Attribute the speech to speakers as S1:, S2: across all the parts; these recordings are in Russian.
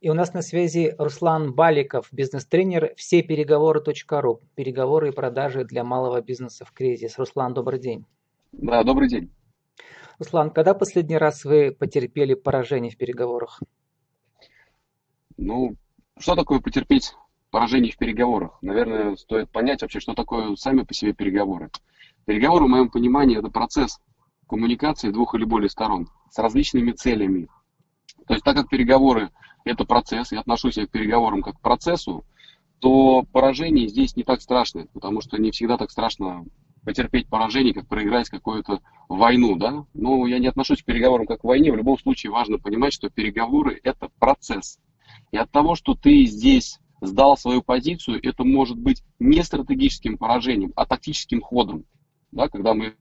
S1: И у нас на связи Руслан Баликов, бизнес-тренер всепереговоры.ру. Переговоры и продажи для малого бизнеса в кризис. Руслан, добрый день.
S2: Да, добрый день.
S1: Руслан, когда последний раз вы потерпели поражение в переговорах?
S2: Ну, что такое потерпеть поражение в переговорах? Наверное, стоит понять вообще, что такое сами по себе переговоры. Переговоры, в моем понимании, это процесс коммуникации двух или более сторон с различными целями. То есть, так как переговоры это процесс, я отношусь к переговорам как к процессу, то поражение здесь не так страшно, потому что не всегда так страшно потерпеть поражение, как проиграть какую-то войну, да. Но я не отношусь к переговорам как к войне. В любом случае важно понимать, что переговоры – это процесс. И от того, что ты здесь сдал свою позицию, это может быть не стратегическим поражением, а тактическим ходом. Да, когда мы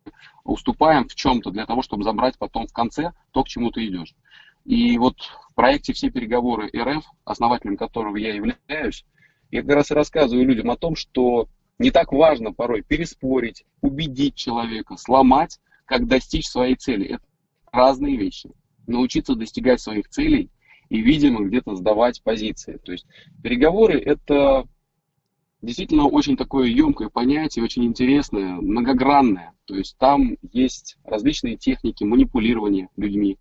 S2: уступаем в чем-то для того, чтобы забрать потом в конце то, к чему ты идешь. И вот в проекте «Все переговоры РФ», основателем которого я являюсь, я как раз и рассказываю людям о том, что не так важно порой переспорить, убедить человека, сломать, как достичь своей цели. Это разные вещи. Научиться достигать своих целей и, видимо, где-то сдавать позиции. То есть переговоры – это действительно очень такое емкое понятие, очень интересное, многогранное. То есть там есть различные техники манипулирования людьми,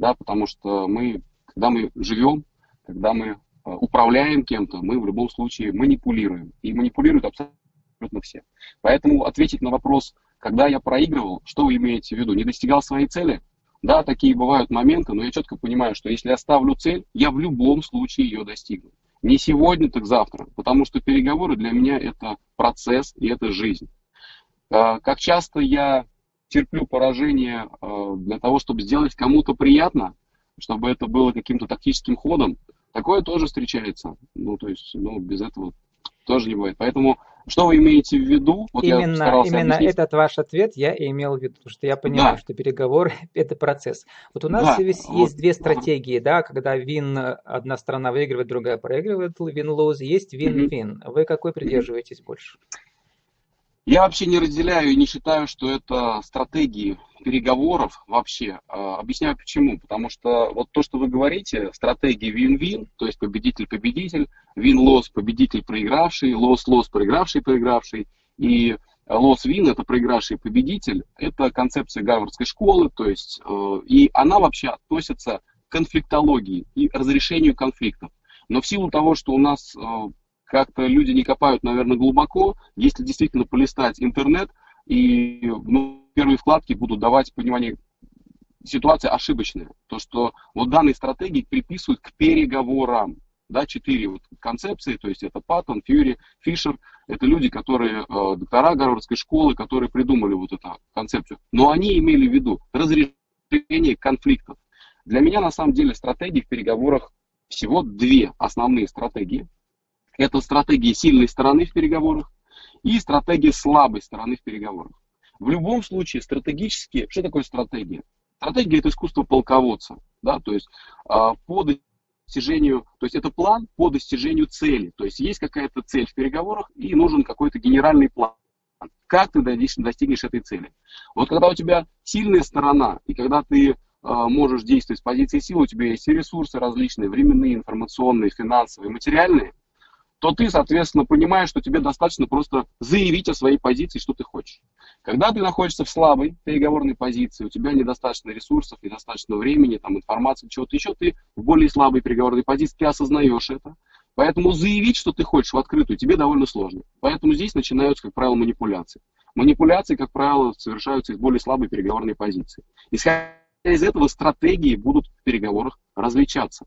S2: да, потому что мы, когда мы живем, когда мы э, управляем кем-то, мы в любом случае манипулируем. И манипулируют абсолютно все. Поэтому ответить на вопрос, когда я проигрывал, что вы имеете в виду? Не достигал своей цели? Да, такие бывают моменты, но я четко понимаю, что если я ставлю цель, я в любом случае ее достигну. Не сегодня, так завтра, потому что переговоры для меня это процесс и это жизнь. Э, как часто я терплю поражение э, для того, чтобы сделать кому-то приятно, чтобы это было каким-то тактическим ходом, такое тоже встречается. Ну, то есть, ну, без этого тоже не бывает. Поэтому, что вы имеете в виду?
S1: Вот именно именно объяснить. этот ваш ответ я и имел в виду, потому что я понимаю, да. что переговоры – это процесс. Вот у нас да, есть вот. две стратегии, да, когда вин, одна сторона выигрывает, другая проигрывает, вин-лоуз, есть вин-вин. Вы какой придерживаетесь больше?
S2: Я вообще не разделяю и не считаю, что это стратегии переговоров вообще. А, объясняю почему. Потому что вот то, что вы говорите, стратегия win-win, то есть победитель-победитель, win-loss, победитель проигравший, loss-loss, проигравший проигравший, и loss-win это проигравший победитель, это концепция гарвардской школы, то есть, э, и она вообще относится к конфликтологии и разрешению конфликтов. Но в силу того, что у нас э, как-то люди не копают, наверное, глубоко. Если действительно полистать интернет, и ну, первые вкладки будут давать понимание ситуации ошибочная. То, что вот данные стратегии приписывают к переговорам. Да, четыре вот концепции, то есть это Паттон, Фьюри, Фишер, это люди, которые, э, доктора Гарвардской школы, которые придумали вот эту концепцию. Но они имели в виду разрешение конфликтов. Для меня, на самом деле, стратегии в переговорах всего две основные стратегии. Это стратегия сильной стороны в переговорах и стратегия слабой стороны в переговорах. В любом случае, стратегически, что такое стратегия? Стратегия это искусство полководца, да, то есть а, по достижению, то есть это план по достижению цели, то есть есть какая-то цель в переговорах и нужен какой-то генеральный план. Как ты достигнешь этой цели? Вот когда у тебя сильная сторона, и когда ты а, можешь действовать с позиции силы, у тебя есть и ресурсы различные, временные, информационные, финансовые, материальные, то ты, соответственно, понимаешь, что тебе достаточно просто заявить о своей позиции, что ты хочешь. Когда ты находишься в слабой переговорной позиции, у тебя недостаточно ресурсов, недостаточно времени, там, информации, чего-то еще, ты в более слабой переговорной позиции, ты осознаешь это. Поэтому заявить, что ты хочешь в открытую, тебе довольно сложно. Поэтому здесь начинаются, как правило, манипуляции. Манипуляции, как правило, совершаются из более слабой переговорной позиции. Исходя из этого стратегии будут в переговорах различаться.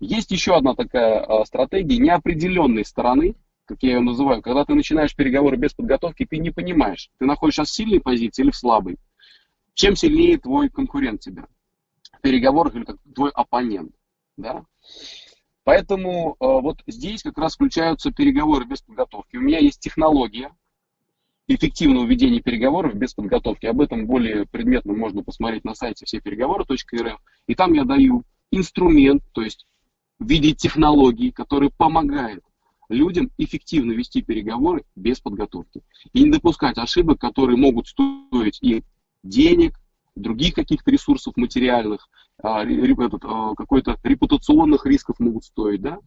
S2: Есть еще одна такая а, стратегия неопределенной стороны, как я ее называю, когда ты начинаешь переговоры без подготовки, ты не понимаешь, ты находишься в сильной позиции или в слабой. Чем сильнее твой конкурент тебя в переговорах или как твой оппонент. Да? Поэтому э, вот здесь как раз включаются переговоры без подготовки. У меня есть технология эффективного ведения переговоров без подготовки. Об этом более предметно можно посмотреть на сайте всепереговоры.рф. И там я даю инструмент, то есть в виде технологии, который помогает людям эффективно вести переговоры без подготовки. И не допускать ошибок, которые могут стоить им денег, других каких-то ресурсов материальных, а, а, какой-то репутационных рисков могут стоить, да.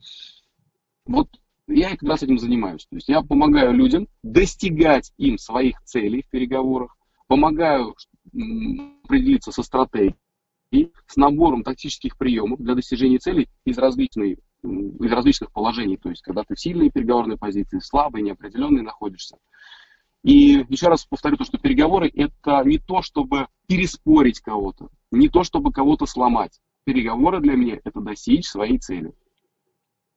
S2: Вот я как раз этим занимаюсь. То есть я помогаю людям достигать им своих целей в переговорах, помогаю определиться со стратегией, с набором тактических приемов для достижения целей из различных, из различных положений. То есть когда ты в сильной переговорной позиции, слабой, неопределенной находишься. И еще раз повторю то, что переговоры это не то, чтобы переспорить кого-то, не то, чтобы кого-то сломать. Переговоры для меня это достичь своей цели.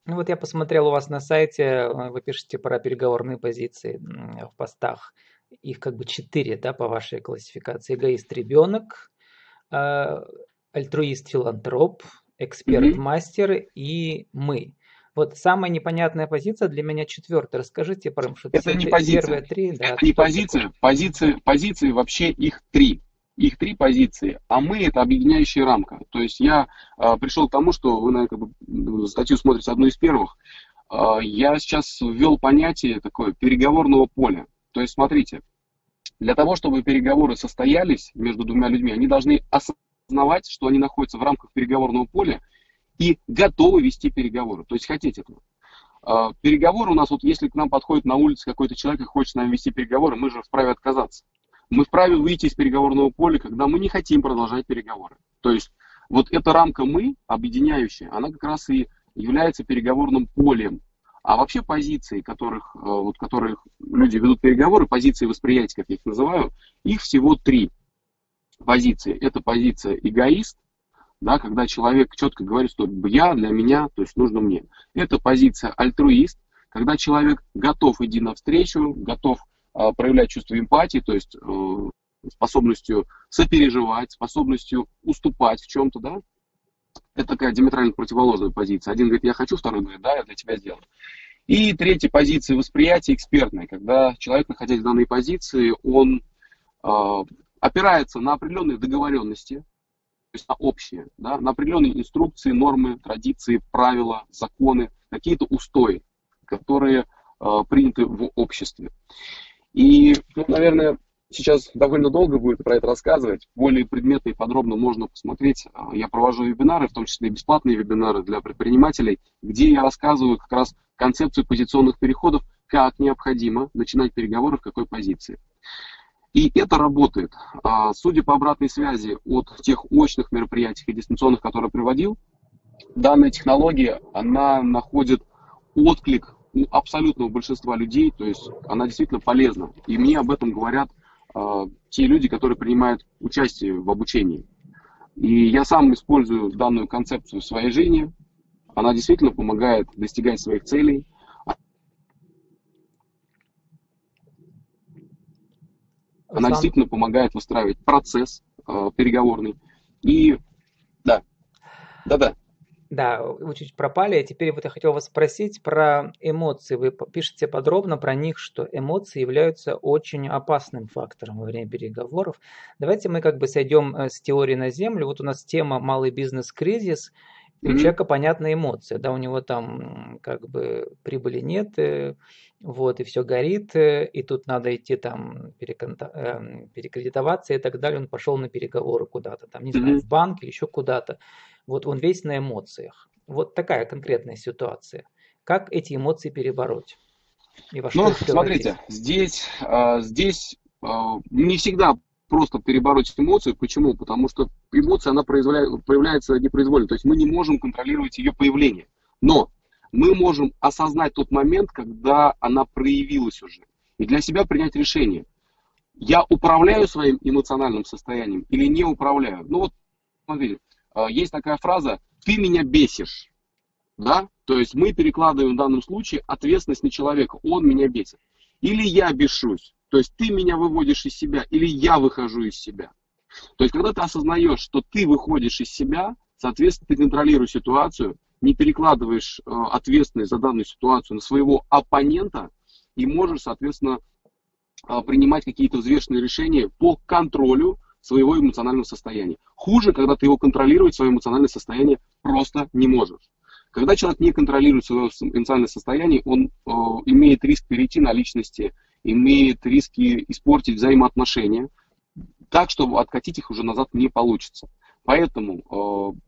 S1: Ну вот я посмотрел у вас на сайте, э, вы пишете про переговорные позиции в постах. Их как бы четыре, да, по вашей классификации. Эгоист-ребенок, э, альтруист-филантроп, эксперт-мастер mm-hmm. и мы. Вот самая непонятная позиция для меня четвертая. Расскажите про
S2: что это не позиция. первые три. Да, это не позиция. Позиции, позиции вообще их три их три позиции, а мы это объединяющая рамка. То есть я э, пришел к тому, что вы, наверное, как бы, статью смотрите одну из первых. Э, я сейчас ввел понятие такое переговорного поля. То есть смотрите, для того, чтобы переговоры состоялись между двумя людьми, они должны осознавать, что они находятся в рамках переговорного поля и готовы вести переговоры. То есть хотеть этого. Э, переговоры у нас, вот если к нам подходит на улице какой-то человек и хочет с нами вести переговоры, мы же вправе отказаться мы вправе выйти из переговорного поля, когда мы не хотим продолжать переговоры. То есть вот эта рамка «мы», объединяющая, она как раз и является переговорным полем. А вообще позиции, которых, э, вот, которых люди ведут переговоры, позиции восприятия, как я их называю, их всего три позиции. Это позиция эгоист, да, когда человек четко говорит, что я для меня, то есть нужно мне. Это позиция альтруист, когда человек готов идти навстречу, готов а, проявлять чувство эмпатии, то есть э, способностью сопереживать, способностью уступать в чем-то, да, это такая диаметрально противоположная позиция. Один говорит, я хочу, второй говорит, да, я для тебя сделаю. И третья позиция восприятия экспертная, когда человек, находясь в данной позиции, он э, опирается на определенные договоренности, то есть на общие, да, на определенные инструкции, нормы, традиции, правила, законы, какие-то устои, которые э, приняты в обществе. И, ну, наверное, сейчас довольно долго будет про это рассказывать. Более предметно и подробно можно посмотреть. А, я провожу вебинары, в том числе бесплатные вебинары для предпринимателей, где я рассказываю как раз концепцию позиционных переходов, как необходимо начинать переговоры в какой позиции. И это работает. А, судя по обратной связи от тех очных мероприятий и дистанционных, которые приводил, данная технология, она находит отклик у абсолютного большинства людей, то есть она действительно полезна. И мне об этом говорят э, те люди, которые принимают участие в обучении. И я сам использую данную концепцию в своей жизни. Она действительно помогает достигать своих целей. Она действительно помогает выстраивать процесс э, переговорный. И да, да-да.
S1: Да, вы чуть пропали. Теперь вот я хотел вас спросить про эмоции. Вы пишете подробно про них, что эмоции являются очень опасным фактором во время переговоров. Давайте мы как бы сойдем э, с теории на землю. Вот у нас тема «Малый бизнес-кризис». И у человека понятная эмоция, да, у него там как бы прибыли нет, э, вот, и все горит, э, и тут надо идти там эм, перекредитоваться и так далее. Он пошел на переговоры куда-то, там, не знаю, в банк или еще куда-то. Вот он весь на эмоциях. Вот такая конкретная ситуация. Как эти эмоции перебороть?
S2: И во ну, смотрите, здесь, а, здесь а, не всегда просто перебороть эмоцию. Почему? Потому что эмоция, она появляется непроизвольно. То есть мы не можем контролировать ее появление. Но мы можем осознать тот момент, когда она проявилась уже. И для себя принять решение. Я управляю своим эмоциональным состоянием или не управляю? Ну вот, смотрите, а, есть такая фраза «ты меня бесишь». Да? То есть мы перекладываем в данном случае ответственность на человека, он меня бесит. Или я бешусь, то есть ты меня выводишь из себя, или я выхожу из себя. То есть когда ты осознаешь, что ты выходишь из себя, соответственно, ты контролируешь ситуацию, не перекладываешь э, ответственность за данную ситуацию на своего оппонента и можешь, соответственно, э, принимать какие-то взвешенные решения по контролю своего эмоционального состояния. Хуже, когда ты его контролировать, свое эмоциональное состояние просто не можешь. Когда человек не контролирует свое эмоциональное состояние, он э, имеет риск перейти на личности, имеет риски испортить взаимоотношения. так, что откатить их уже назад не получится. Поэтому э,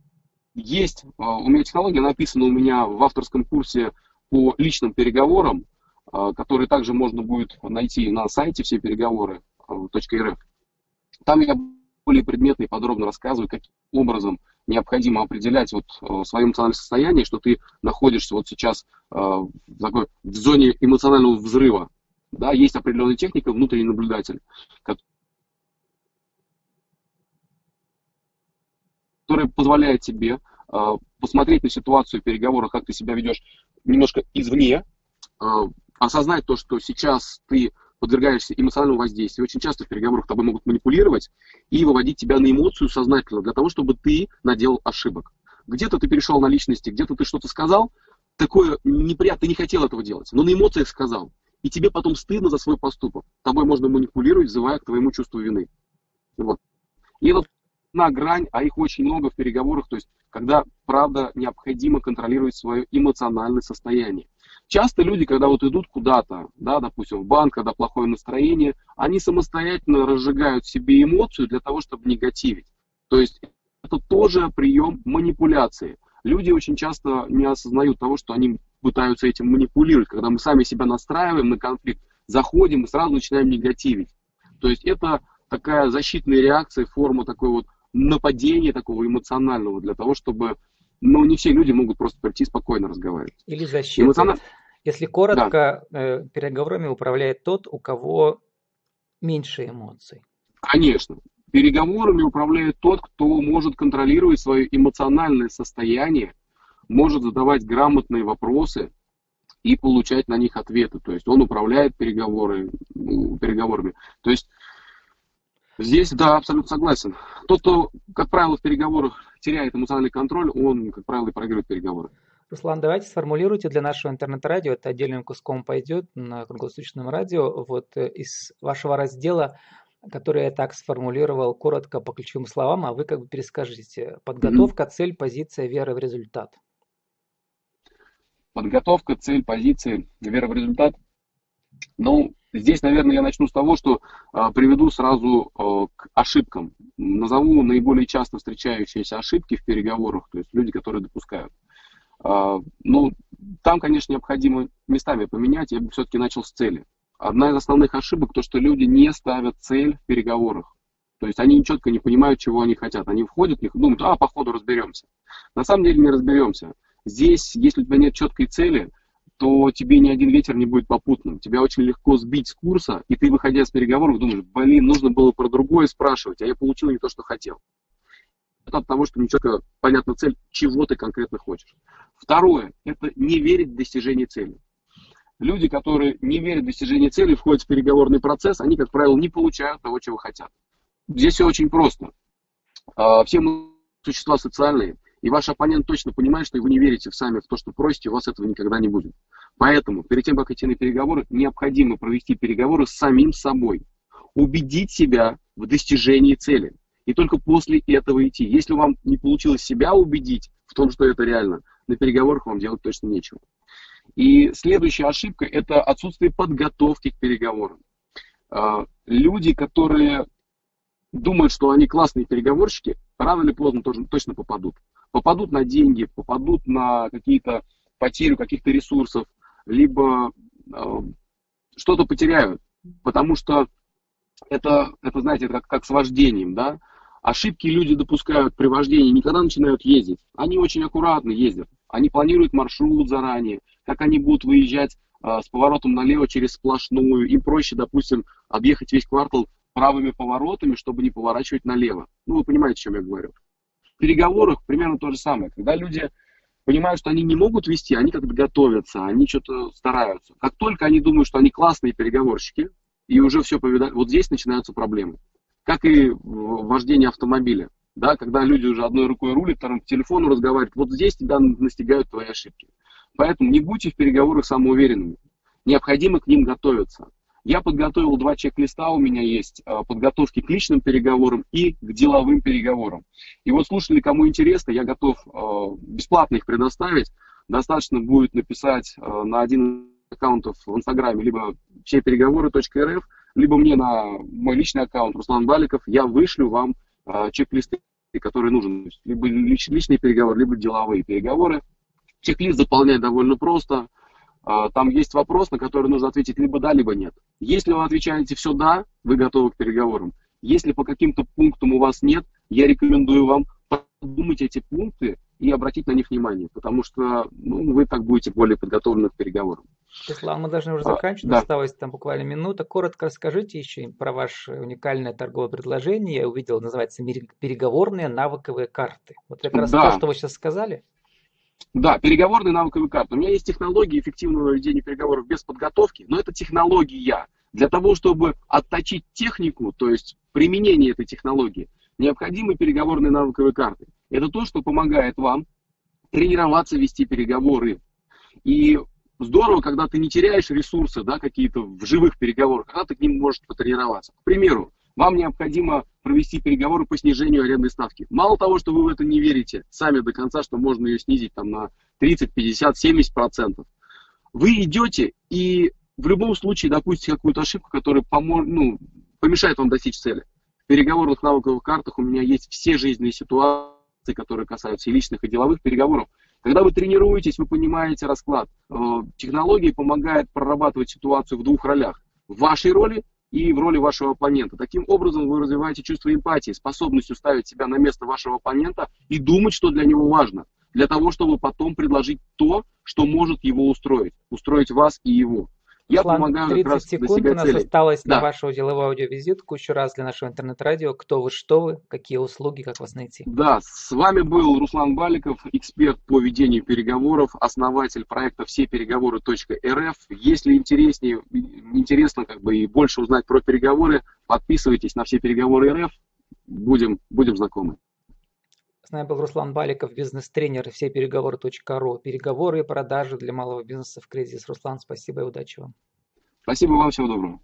S2: есть э, у меня технология, написана у меня в авторском курсе по личным переговорам, э, который также можно будет найти на сайте все переговоры .рф. Там я более предметно и подробно рассказываю, каким образом необходимо определять вот свое эмоциональное состояние, что ты находишься вот сейчас в, такой, в зоне эмоционального взрыва. Да, есть определенная техника внутренний наблюдатель, которая позволяет тебе э, посмотреть на ситуацию в переговорах, как ты себя ведешь немножко извне, э, осознать то, что сейчас ты подвергаешься эмоциональному воздействию. Очень часто в переговорах тобой могут манипулировать и выводить тебя на эмоцию сознательно, для того, чтобы ты наделал ошибок. Где-то ты перешел на личности, где-то ты что-то сказал, такое неприятно, ты не хотел этого делать, но на эмоциях сказал. И тебе потом стыдно за свой поступок. Тобой можно манипулировать, взывая к твоему чувству вины. Вот. И это одна грань, а их очень много в переговорах, то есть когда, правда, необходимо контролировать свое эмоциональное состояние. Часто люди, когда вот идут куда-то, да, допустим, в банк, когда плохое настроение, они самостоятельно разжигают себе эмоцию для того, чтобы негативить. То есть это тоже прием манипуляции. Люди очень часто не осознают того, что они пытаются этим манипулировать. Когда мы сами себя настраиваем на конфликт, заходим и сразу начинаем негативить. То есть это такая защитная реакция, форма такой вот нападения такого эмоционального для того, чтобы, ну, не все люди могут просто прийти спокойно разговаривать.
S1: Или защита. Эмоциональ... Если коротко, да. э, переговорами управляет тот, у кого меньше эмоций.
S2: Конечно. Переговорами управляет тот, кто может контролировать свое эмоциональное состояние, может задавать грамотные вопросы и получать на них ответы. То есть он управляет переговоры, переговорами. То есть Здесь, да, абсолютно согласен. Тот, кто, как правило, в переговорах теряет эмоциональный контроль, он, как правило, и проигрывает переговоры.
S1: Руслан, давайте сформулируйте для нашего интернет-радио, это отдельным куском пойдет на круглосуточном радио, вот э, из вашего раздела, который я так сформулировал коротко по ключевым словам, а вы как бы перескажите. Подготовка, mm-hmm. цель, позиция, вера в результат.
S2: Подготовка, цель, позиция, вера в результат. Ну, Здесь, наверное, я начну с того, что а, приведу сразу а, к ошибкам. Назову наиболее часто встречающиеся ошибки в переговорах, то есть люди, которые допускают. А, ну, там, конечно, необходимо местами поменять, я бы все-таки начал с цели. Одна из основных ошибок то, что люди не ставят цель в переговорах. То есть они четко не понимают, чего они хотят. Они входят, них думают, а, по ходу разберемся. На самом деле не разберемся. Здесь, если у тебя нет четкой цели, то тебе ни один ветер не будет попутным. Тебя очень легко сбить с курса, и ты, выходя с переговоров, думаешь, блин, нужно было про другое спрашивать, а я получил не то, что хотел. Это от того, что не четко понятна цель, чего ты конкретно хочешь. Второе, это не верить в достижение цели. Люди, которые не верят в достижение цели, входят в переговорный процесс, они, как правило, не получают того, чего хотят. Здесь все очень просто. А, все мы существа социальные, и ваш оппонент точно понимает, что вы не верите сами в то, что просите, у вас этого никогда не будет. Поэтому, перед тем, как идти на переговоры, необходимо провести переговоры с самим собой. Убедить себя в достижении цели. И только после этого идти. Если вам не получилось себя убедить в том, что это реально, на переговорах вам делать точно нечего. И следующая ошибка – это отсутствие подготовки к переговорам. А, люди, которые думают, что они классные переговорщики, рано или поздно тоже, точно попадут попадут на деньги, попадут на какие-то потерю каких-то ресурсов, либо э, что-то потеряют, потому что это, это знаете, как, как с вождением, да, ошибки люди допускают при вождении, никогда начинают ездить, они очень аккуратно ездят, они планируют маршрут заранее, как они будут выезжать э, с поворотом налево через сплошную, им проще, допустим, объехать весь квартал правыми поворотами, чтобы не поворачивать налево. Ну, вы понимаете, о чем я говорю переговорах примерно то же самое. Когда люди понимают, что они не могут вести, они как-то готовятся, они что-то стараются. Как только они думают, что они классные переговорщики, и уже все повидали, вот здесь начинаются проблемы. Как и вождение автомобиля. Да, когда люди уже одной рукой рулят, вторым по телефону разговаривают, вот здесь тебя настигают твои ошибки. Поэтому не будьте в переговорах самоуверенными. Необходимо к ним готовиться. Я подготовил два чек-листа, у меня есть а, подготовки к личным переговорам и к деловым переговорам. И вот слушатели, кому интересно, я готов а, бесплатно их предоставить. Достаточно будет написать а, на один из аккаунтов в Инстаграме, либо все либо мне на мой личный аккаунт Руслан Баликов, я вышлю вам э, чек-листы, которые нужны. Либо личные переговоры, либо деловые переговоры. Чек-лист заполнять довольно просто. Э, там есть вопрос, на который нужно ответить либо да, либо нет. Если вы отвечаете все да, вы готовы к переговорам. Если по каким-то пунктам у вас нет, я рекомендую вам подумать эти пункты и обратить на них внимание, потому что ну, вы так будете более подготовлены к переговорам.
S1: Ислам, мы должны уже а, заканчивать, а, да. осталось там буквально минута. Коротко расскажите еще про ваше уникальное торговое предложение. Я увидел, называется переговорные навыковые карты. Вот как раз да. то, что вы сейчас сказали.
S2: Да, переговорные навыковые карты. У меня есть технологии эффективного ведения переговоров без подготовки, но это технология. Для того, чтобы отточить технику, то есть применение этой технологии, необходимы переговорные навыковые карты. Это то, что помогает вам тренироваться вести переговоры. И здорово, когда ты не теряешь ресурсы, да, какие-то в живых переговорах, когда ты к ним можешь потренироваться. К примеру, вам необходимо провести переговоры по снижению арендной ставки. Мало того, что вы в это не верите сами до конца, что можно ее снизить там, на 30, 50, 70 процентов, вы идете и в любом случае допустите какую-то ошибку, которая помо- ну, помешает вам достичь цели. В переговорных навыковых картах у меня есть все жизненные ситуации, которые касаются и личных, и деловых переговоров. Когда вы тренируетесь, вы понимаете расклад. Э, технологии помогают прорабатывать ситуацию в двух ролях. В вашей роли и в роли вашего оппонента. Таким образом вы развиваете чувство эмпатии, способность ставить себя на место вашего оппонента и думать, что для него важно, для того, чтобы потом предложить то, что может его устроить, устроить вас и его.
S1: Я План помогаю 30 как раз секунд у нас целей. осталось да. на вашу деловую аудиовизитку. Еще раз для нашего интернет-радио. Кто вы, что вы, какие услуги, как вас найти?
S2: Да, с вами был Руслан Баликов, эксперт по ведению переговоров, основатель проекта все переговоры.рф. Если интереснее, интересно как бы и больше узнать про переговоры, подписывайтесь на все переговоры РФ. Будем, будем знакомы.
S1: С нами был Руслан Баликов, бизнес-тренер все переговоры.ру. Переговоры и продажи для малого бизнеса в кризис. Руслан, спасибо и удачи вам.
S2: Спасибо вам, всего доброго.